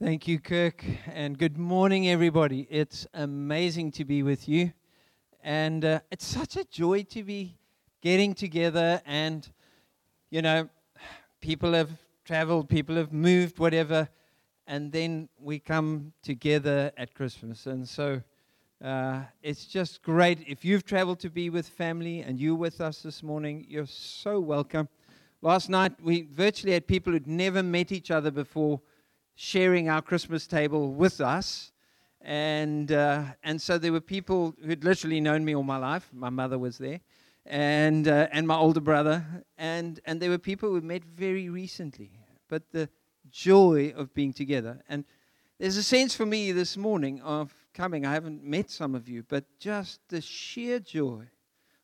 Thank you, Kirk, and good morning, everybody. It's amazing to be with you, and uh, it's such a joy to be getting together. And you know, people have traveled, people have moved, whatever, and then we come together at Christmas. And so uh, it's just great. If you've traveled to be with family and you're with us this morning, you're so welcome. Last night, we virtually had people who'd never met each other before sharing our Christmas table with us. And, uh, and so there were people who'd literally known me all my life. My mother was there, and, uh, and my older brother. And, and there were people we met very recently. But the joy of being together. And there's a sense for me this morning of coming. I haven't met some of you, but just the sheer joy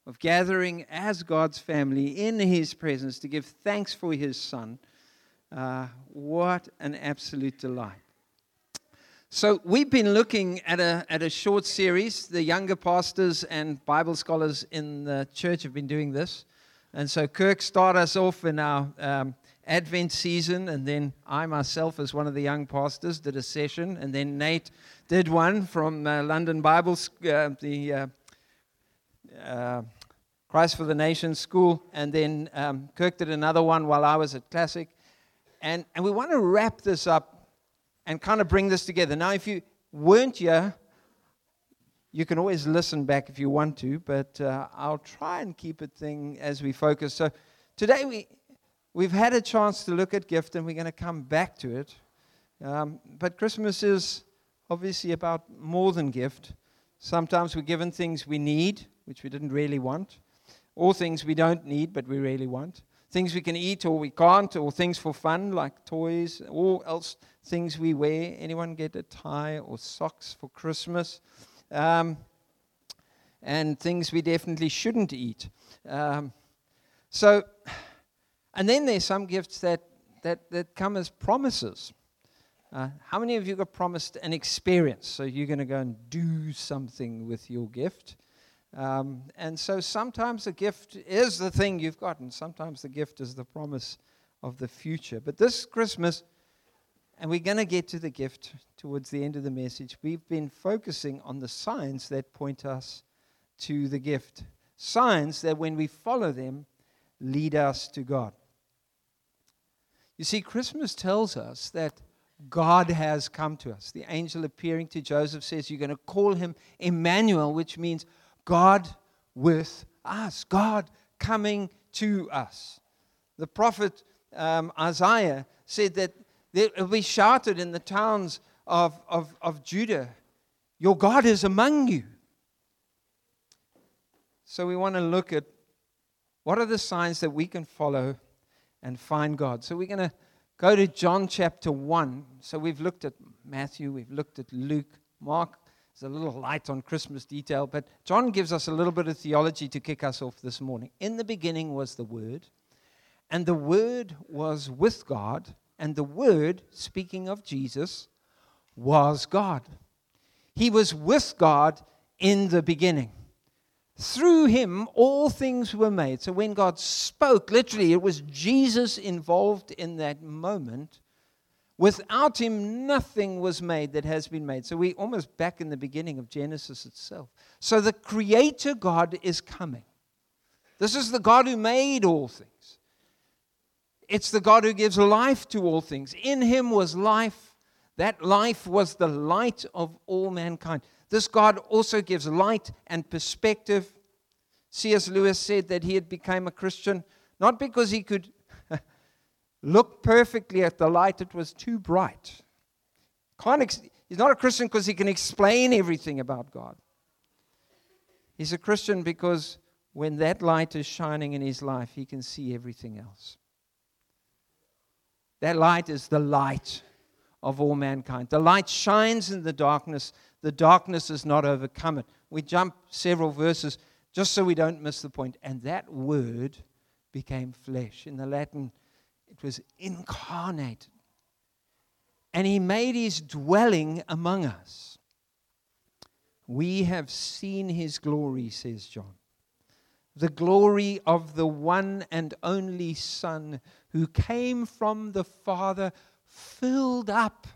of gathering as God's family in His presence to give thanks for His Son uh, what an absolute delight. So, we've been looking at a, at a short series. The younger pastors and Bible scholars in the church have been doing this. And so, Kirk started us off in our um, Advent season, and then I myself, as one of the young pastors, did a session, and then Nate did one from uh, London Bible, uh, the uh, uh, Christ for the Nations School, and then um, Kirk did another one while I was at Classic. And, and we want to wrap this up and kind of bring this together. Now, if you weren't here, you can always listen back if you want to, but uh, I'll try and keep it thing as we focus. So today we, we've had a chance to look at gift and we're going to come back to it. Um, but Christmas is obviously about more than gift. Sometimes we're given things we need, which we didn't really want, or things we don't need, but we really want things we can eat or we can't, or things for fun like toys, or else things we wear. Anyone get a tie or socks for Christmas? Um, and things we definitely shouldn't eat. Um, so, and then there's some gifts that, that, that come as promises. Uh, how many of you got promised an experience? So you're going to go and do something with your gift. Um, and so sometimes the gift is the thing you've gotten, sometimes the gift is the promise of the future. But this Christmas, and we're going to get to the gift towards the end of the message, we've been focusing on the signs that point us to the gift. Signs that, when we follow them, lead us to God. You see, Christmas tells us that God has come to us. The angel appearing to Joseph says, You're going to call him Emmanuel, which means God with us, God coming to us. The prophet um, Isaiah said that it will be shouted in the towns of, of, of Judah, Your God is among you. So we want to look at what are the signs that we can follow and find God. So we're going to go to John chapter 1. So we've looked at Matthew, we've looked at Luke, Mark, there's a little light on Christmas detail, but John gives us a little bit of theology to kick us off this morning. In the beginning was the Word, and the Word was with God, and the Word, speaking of Jesus, was God. He was with God in the beginning. Through him, all things were made. So when God spoke, literally, it was Jesus involved in that moment. Without him, nothing was made that has been made. So we're almost back in the beginning of Genesis itself. So the Creator God is coming. This is the God who made all things. It's the God who gives life to all things. In him was life. That life was the light of all mankind. This God also gives light and perspective. C.S. Lewis said that he had become a Christian not because he could looked perfectly at the light, it was too bright. Can't ex- he's not a Christian because he can explain everything about God. He's a Christian because when that light is shining in his life, he can see everything else. That light is the light of all mankind. The light shines in the darkness, the darkness is not overcome it. We jump several verses just so we don't miss the point. And that word became flesh. In the Latin, it was incarnated. And he made his dwelling among us. We have seen his glory, says John. The glory of the one and only Son who came from the Father, filled up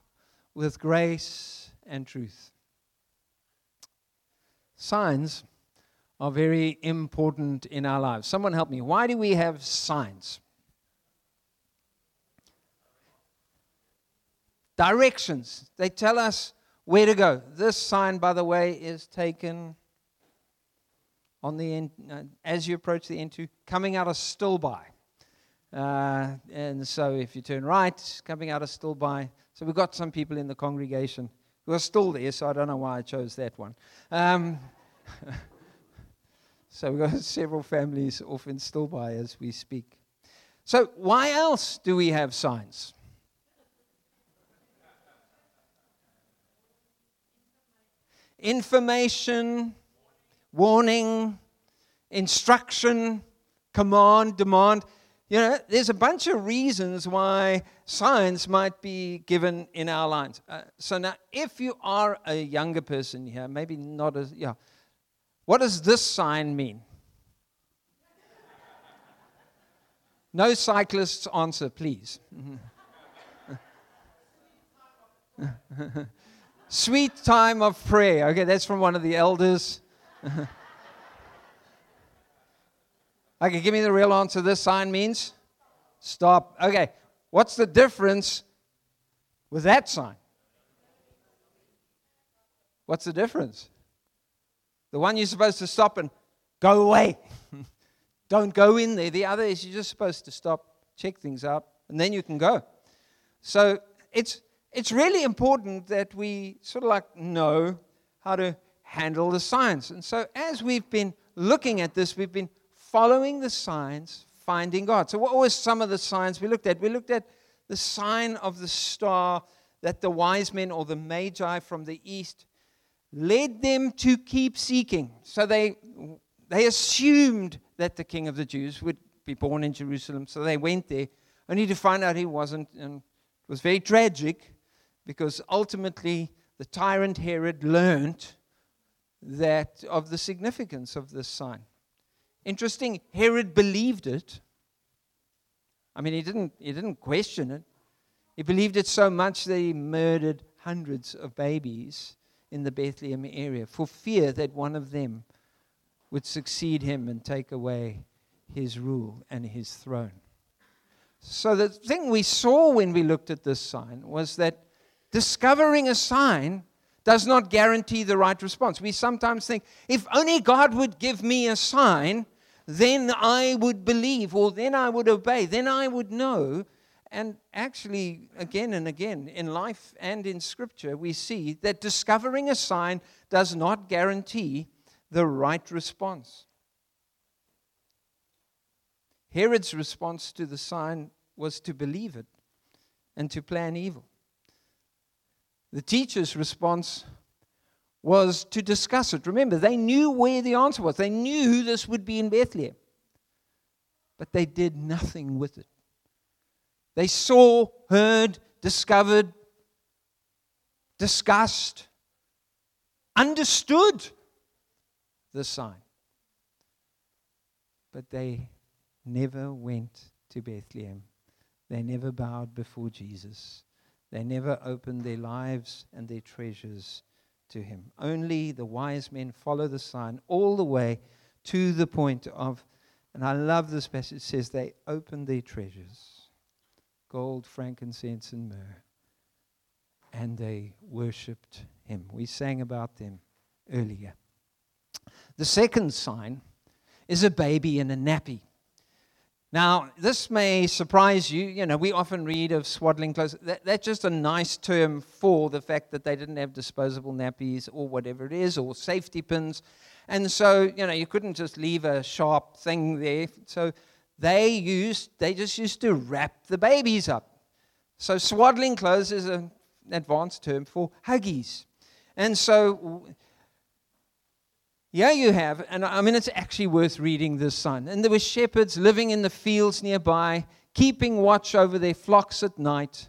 with grace and truth. Signs are very important in our lives. Someone help me. Why do we have signs? Directions. They tell us where to go. This sign, by the way, is taken on the end, uh, as you approach the end to coming out of Stilbaai. Uh, and so if you turn right, coming out of Stilbaai. So we've got some people in the congregation who are still there, so I don't know why I chose that one. Um, so we've got several families off in Stilbaai as we speak. So why else do we have signs? Information, warning, instruction, command, demand. You know, there's a bunch of reasons why signs might be given in our lives. Uh, so now, if you are a younger person here, maybe not as, yeah, what does this sign mean? No cyclists answer, please. Sweet time of prayer. Okay, that's from one of the elders. Okay, give me the real answer. This sign means stop. Okay, what's the difference with that sign? What's the difference? The one you're supposed to stop and go away. Don't go in there. The other is you're just supposed to stop, check things out, and then you can go. So it's it's really important that we sort of like know how to handle the signs. And so as we've been looking at this, we've been following the signs, finding God. So, what were some of the signs we looked at? We looked at the sign of the star that the wise men or the magi from the east led them to keep seeking. So, they, they assumed that the king of the Jews would be born in Jerusalem. So, they went there only to find out he wasn't. And it was very tragic because ultimately the tyrant Herod learned that of the significance of this sign. Interesting, Herod believed it. I mean, he didn't, he didn't question it. He believed it so much that he murdered hundreds of babies in the Bethlehem area for fear that one of them would succeed him and take away his rule and his throne. So, the thing we saw when we looked at this sign was that discovering a sign does not guarantee the right response. We sometimes think, if only God would give me a sign, then I would believe, or then I would obey, then I would know. And actually, again and again, in life and in Scripture, we see that discovering a sign does not guarantee the right response. Herod's response to the sign was to believe it and to plan evil. The teacher's response was to discuss it. Remember, they knew where the answer was, they knew this would be in Bethlehem, but they did nothing with it. They saw, heard, discovered, discussed, understood the sign, but they never went to Bethlehem. They never bowed before Jesus. They never opened their lives and their treasures to him. Only the wise men follow the sign all the way to the point of, and I love this passage, it says they opened their treasures gold, frankincense, and myrrh, and they worshipped him. We sang about them earlier. The second sign is a baby in a nappy. Now, this may surprise you. You know, we often read of swaddling clothes. That, that's just a nice term for the fact that they didn't have disposable nappies or whatever it is, or safety pins. And so, you know, you couldn't just leave a sharp thing there. So they used, they just used to wrap the babies up. So swaddling clothes is an advanced term for huggies. And so yeah, you have, and I mean, it's actually worth reading this sign. And there were shepherds living in the fields nearby, keeping watch over their flocks at night.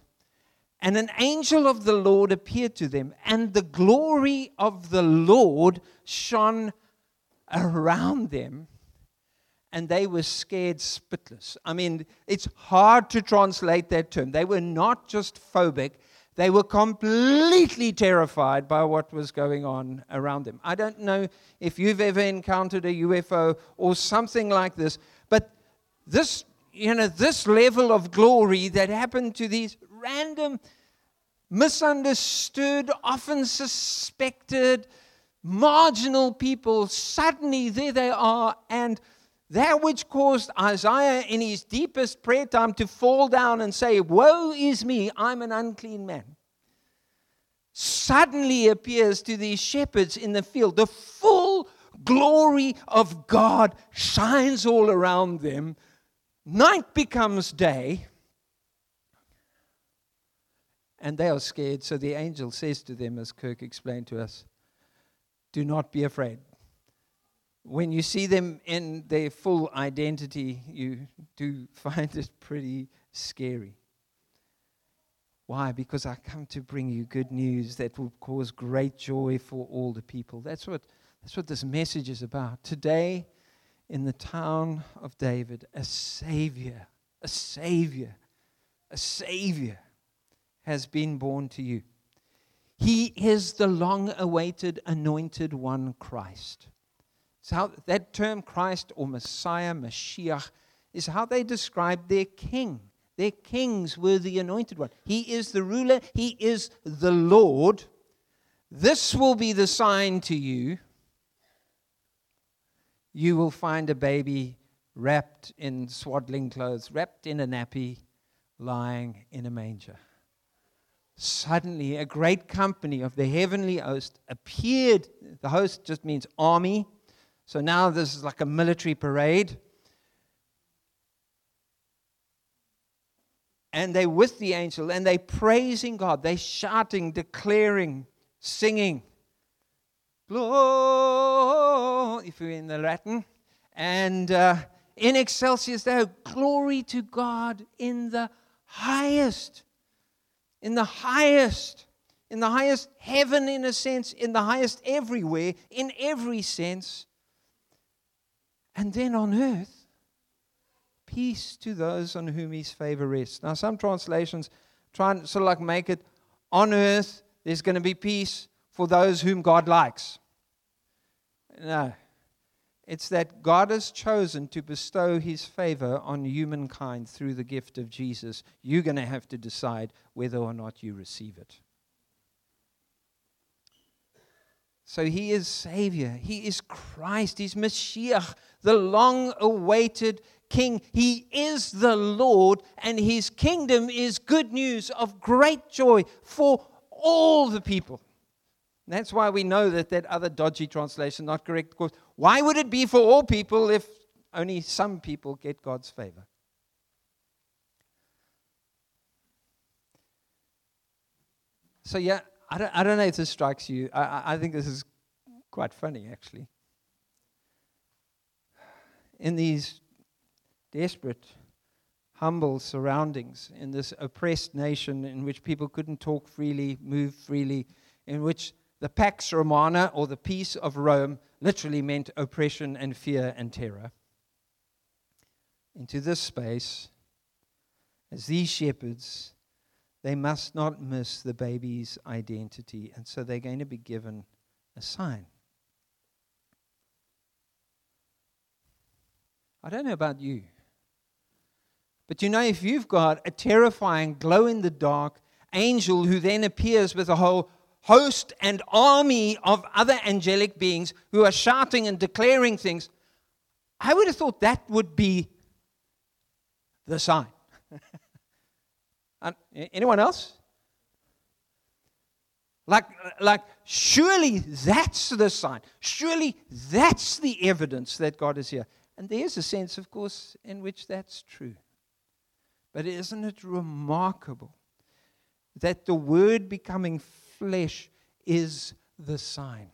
And an angel of the Lord appeared to them, and the glory of the Lord shone around them, and they were scared spitless. I mean, it's hard to translate that term. They were not just phobic, They were completely terrified by what was going on around them. I don't know if you've ever encountered a UFO or something like this, but this, you know, this level of glory that happened to these random, misunderstood, often suspected, marginal people, suddenly there they are, and that which caused Isaiah in his deepest prayer time to fall down and say, Woe is me, I'm an unclean man, suddenly appears to these shepherds in the field. The full glory of God shines all around them. Night becomes day, and they are scared. So the angel says to them, as Kirk explained to us, Do not be afraid when you see them in their full identity, you do find it pretty scary. Why? Because I come to bring you good news that will cause great joy for all the people. That's what, that's what this message is about. Today, in the town of David, a Savior, a Savior, a Savior has been born to you. He is the long awaited anointed one, Christ. So how, that term Christ or Messiah, Mashiach, is how they describe their king. Their kings were the anointed one. He is the ruler, he is the Lord. This will be the sign to you. You will find a baby wrapped in swaddling clothes, wrapped in a nappy, lying in a manger. Suddenly, a great company of the heavenly host appeared. The host just means army so now this is like a military parade. And they're with the angel and they're praising God. They're shouting, declaring, singing. Glory, if you're in the Latin. And uh, in excelsis there, glory to God in the highest. In the highest. In the highest heaven, in a sense, in the highest everywhere, in every sense. And then on earth, peace to those on whom his favor rests. Now, some translations try and sort of like make it on earth, there's going to be peace for those whom God likes. No. It's that God has chosen to bestow his favor on humankind through the gift of Jesus. You're going to have to decide whether or not you receive it. So he is Savior. He is Christ. He's Mashiach, the long awaited King. He is the Lord, and his kingdom is good news of great joy for all the people. that's why we know that that other dodgy translation not correct. Because why would it be for all people if only some people get God's favor? So yeah, I don't, I don't know if this strikes you. I, I think this is quite funny, actually. In these desperate, humble surroundings, in this oppressed nation in which people couldn't talk freely, move freely, in which the Pax Romana, or the peace of Rome, literally meant oppression and fear and terror. Into this space, as these shepherds they must not miss the baby's identity. And so they're going to be given a sign. I don't know about you. But you know, if you've got a terrifying, glow in the dark angel who then appears with a whole host and army of other angelic beings who are shouting and declaring things, I would have thought that would be the sign. anyone else? Like, like, surely that's the sign. Surely that's the evidence that God is here. And there's a sense, of course, in which that's true. But isn't it remarkable that the Word becoming flesh is the sign?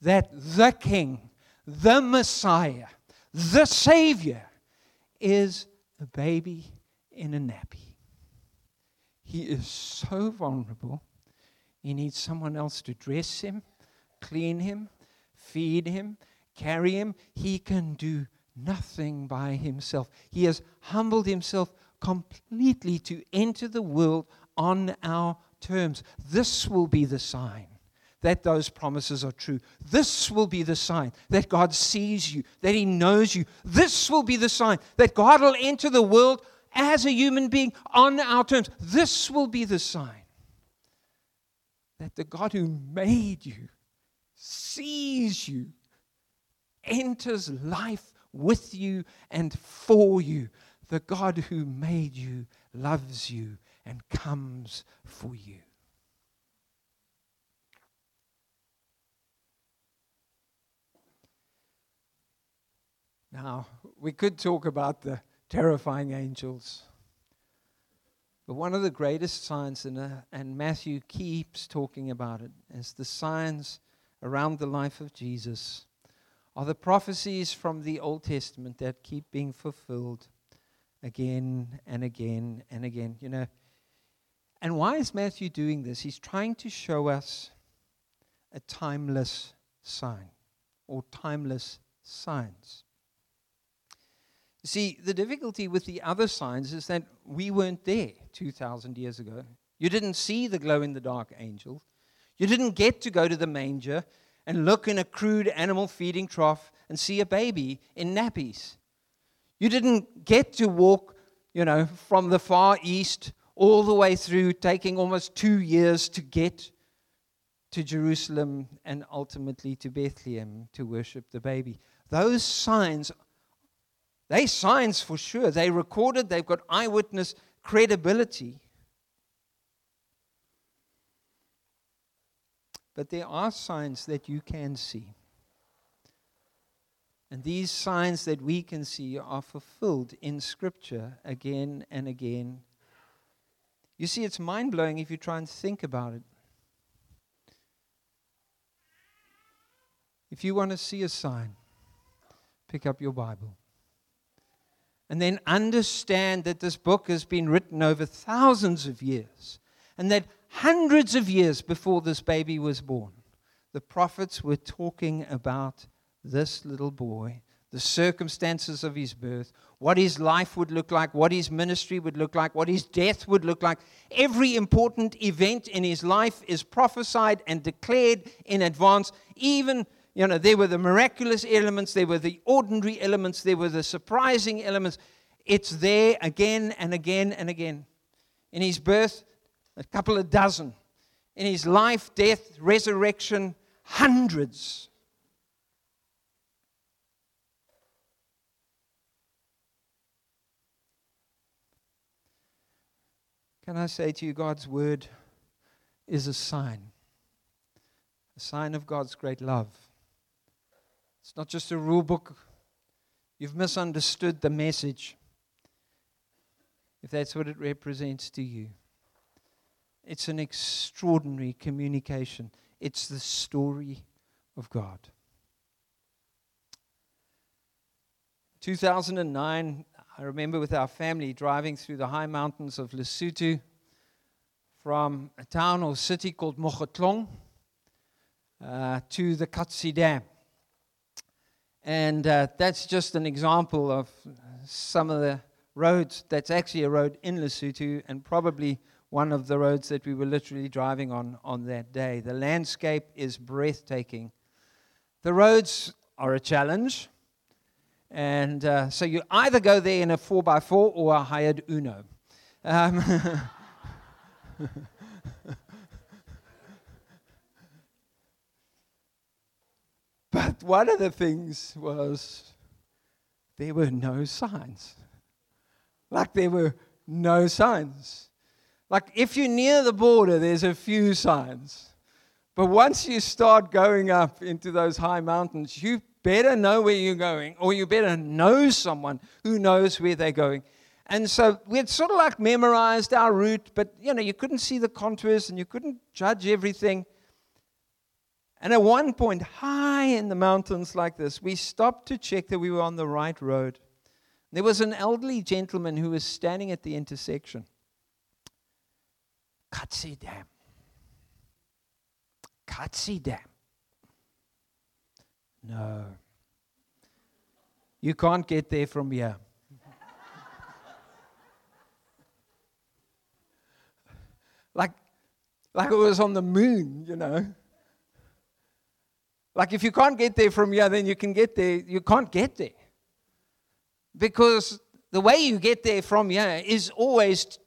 That the King, the Messiah, the Savior is a baby in a nappy. He is so vulnerable. He needs someone else to dress him, clean him, feed him, carry him. He can do nothing by himself. He has humbled himself completely to enter the world on our terms. This will be the sign that those promises are true. This will be the sign that God sees you, that He knows you. This will be the sign that God will enter the world as a human being on our terms. This will be the sign that the God who made you sees you, enters life with you and for you. The God who made you loves you and comes for you. Now, we could talk about the terrifying angels. But one of the greatest signs, and, uh, and Matthew keeps talking about it, is the signs around the life of Jesus are the prophecies from the Old Testament that keep being fulfilled again and again and again. You know, and why is Matthew doing this? He's trying to show us a timeless sign or timeless signs. See, the difficulty with the other signs is that we weren't there 2,000 years ago. You didn't see the glow in the dark angels. You didn't get to go to the manger and look in a crude animal feeding trough and see a baby in nappies. You didn't get to walk, you know, from the far east all the way through, taking almost two years to get to Jerusalem and ultimately to Bethlehem to worship the baby. Those signs they signs for sure. They recorded, they've got eyewitness credibility. But there are signs that you can see. And these signs that we can see are fulfilled in Scripture again and again. You see, it's mind blowing if you try and think about it. If you want to see a sign, pick up your Bible and then understand that this book has been written over thousands of years and that hundreds of years before this baby was born, the prophets were talking about this little boy, the circumstances of his birth, what his life would look like, what his ministry would look like, what his death would look like. Every important event in his life is prophesied and declared in advance, even you know, there were the miraculous elements, there were the ordinary elements, there were the surprising elements. It's there again and again and again. In his birth, a couple of dozen. In his life, death, resurrection, hundreds. Can I say to you, God's word is a sign, a sign of God's great love. It's not just a rule book. You've misunderstood the message, if that's what it represents to you. It's an extraordinary communication, it's the story of God. 2009, I remember with our family driving through the high mountains of Lesotho from a town or city called Mokhotlong uh, to the Katse Dam. And uh, that's just an example of some of the roads. That's actually a road in Lesotho and probably one of the roads that we were literally driving on on that day. The landscape is breathtaking. The roads are a challenge. And uh, so you either go there in a 4x4 or a hired Uno. Um, But one of the things was there were no signs. Like there were no signs. Like if you're near the border, there's a few signs. But once you start going up into those high mountains, you better know where you're going, or you better know someone who knows where they're going. And so we had sort of like memorized our route, but you know, you couldn't see the contours and you couldn't judge everything. And at one point, high in the mountains like this, we stopped to check that we were on the right road. There was an elderly gentleman who was standing at the intersection. Katse Dam. Katse Dam. No. You can't get there from here. like, like it was on the moon, you know. Like if you can't get there from here, then you can get there. You can't get there. Because the way you get there from here is always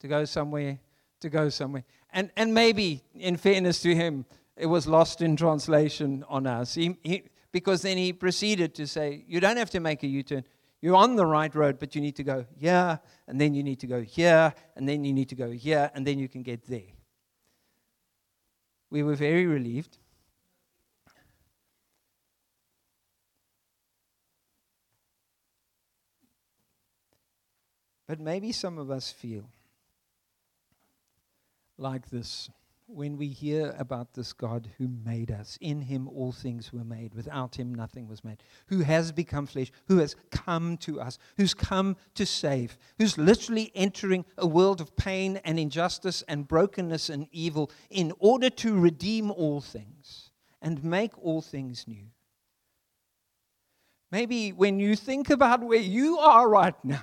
to go somewhere, to go somewhere. And, and maybe, in fairness to him, it was lost in translation on us. He, he, because then he proceeded to say, You don't have to make a U turn. You're on the right road, but you need to go here, and then you need to go here, and then you need to go here, and then you can get there. We were very relieved. But maybe some of us feel like this when we hear about this God who made us. In him all things were made. Without him nothing was made. Who has become flesh, who has come to us, who's come to save, who's literally entering a world of pain and injustice and brokenness and evil in order to redeem all things and make all things new. Maybe when you think about where you are right now,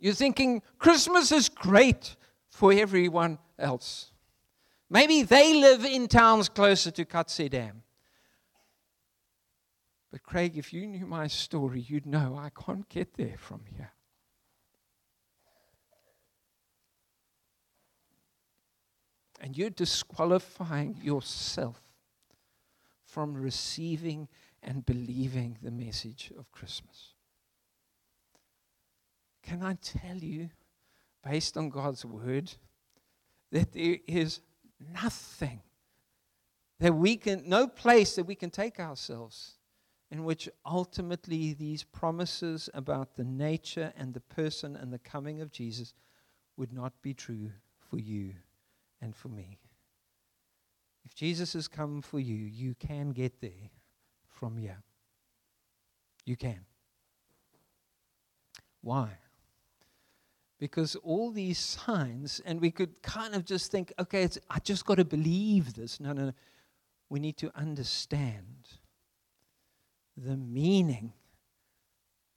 you're thinking Christmas is great for everyone else. Maybe they live in towns closer to Katse Dam. But Craig, if you knew my story, you'd know I can't get there from here. And you're disqualifying yourself from receiving and believing the message of Christmas. Can I tell you, based on God's word, that there is nothing that we can, no place that we can take ourselves in which ultimately these promises about the nature and the person and the coming of Jesus would not be true for you and for me. If Jesus has come for you, you can get there from here. You can. Why? Because all these signs, and we could kind of just think, okay, I just got to believe this. No, no, no. We need to understand the meaning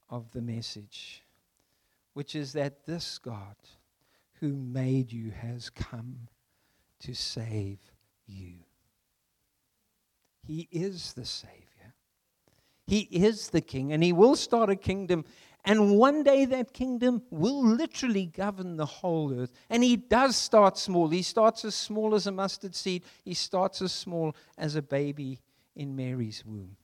of the message, which is that this God who made you has come to save you. He is the Savior. He is the King, and He will start a kingdom and one day that kingdom will literally govern the whole earth. And he does start small. He starts as small as a mustard seed, he starts as small as a baby in Mary's womb.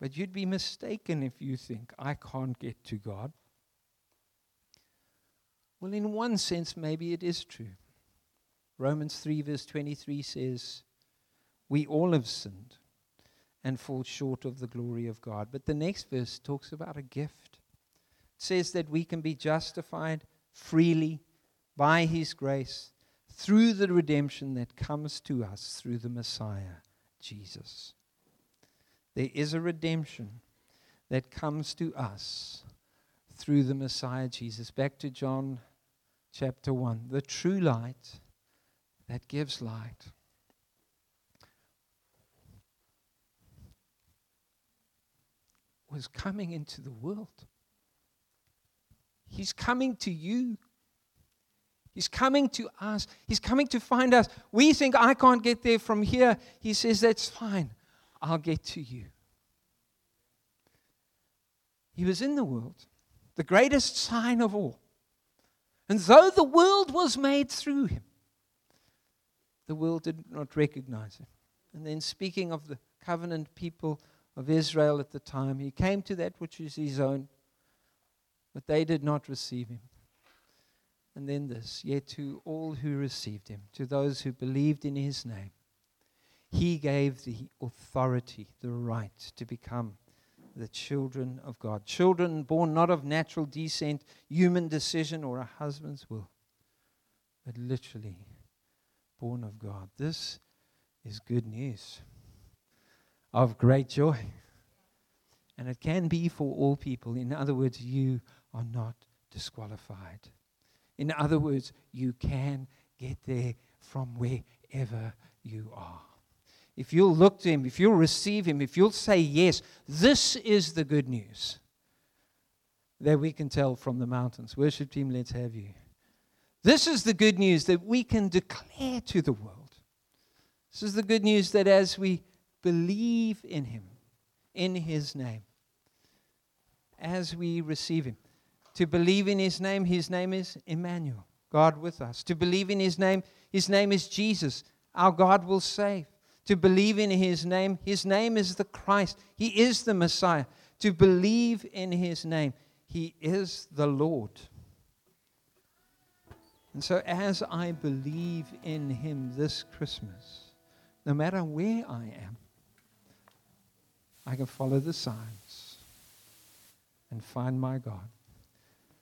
But you'd be mistaken if you think, I can't get to God. Well, in one sense, maybe it is true. Romans 3, verse 23 says, We all have sinned and fall short of the glory of God. But the next verse talks about a gift. It says that we can be justified freely by His grace through the redemption that comes to us through the Messiah, Jesus. There is a redemption that comes to us through the Messiah, Jesus. Back to John chapter 1. The true light that gives light. Was coming into the world. He's coming to you. He's coming to us. He's coming to find us. We think, I can't get there from here. He says, That's fine. I'll get to you. He was in the world, the greatest sign of all. And though the world was made through him, the world did not recognize him. And then, speaking of the covenant people, of Israel at the time. He came to that which is his own, but they did not receive him. And then this, yet to all who received him, to those who believed in his name, he gave the authority, the right to become the children of God. Children born not of natural descent, human decision, or a husband's will, but literally born of God. This is good news of great joy. And it can be for all people. In other words, you are not disqualified. In other words, you can get there from wherever you are. If you'll look to Him, if you'll receive Him, if you'll say yes, this is the good news. that we can tell from the mountains. Worship team, let's have you. This is the good news that we can declare to the world. This is the good news that as we believe in Him, in His name, as we receive Him, to believe in His name, His name is Emmanuel, God with us. To believe in His name, His name is Jesus, our God will save. To believe in His name, His name is the Christ, He is the Messiah. To believe in His name, He is the Lord. And so, as I believe in Him this Christmas, no matter where I am, I can follow the signs and find my God.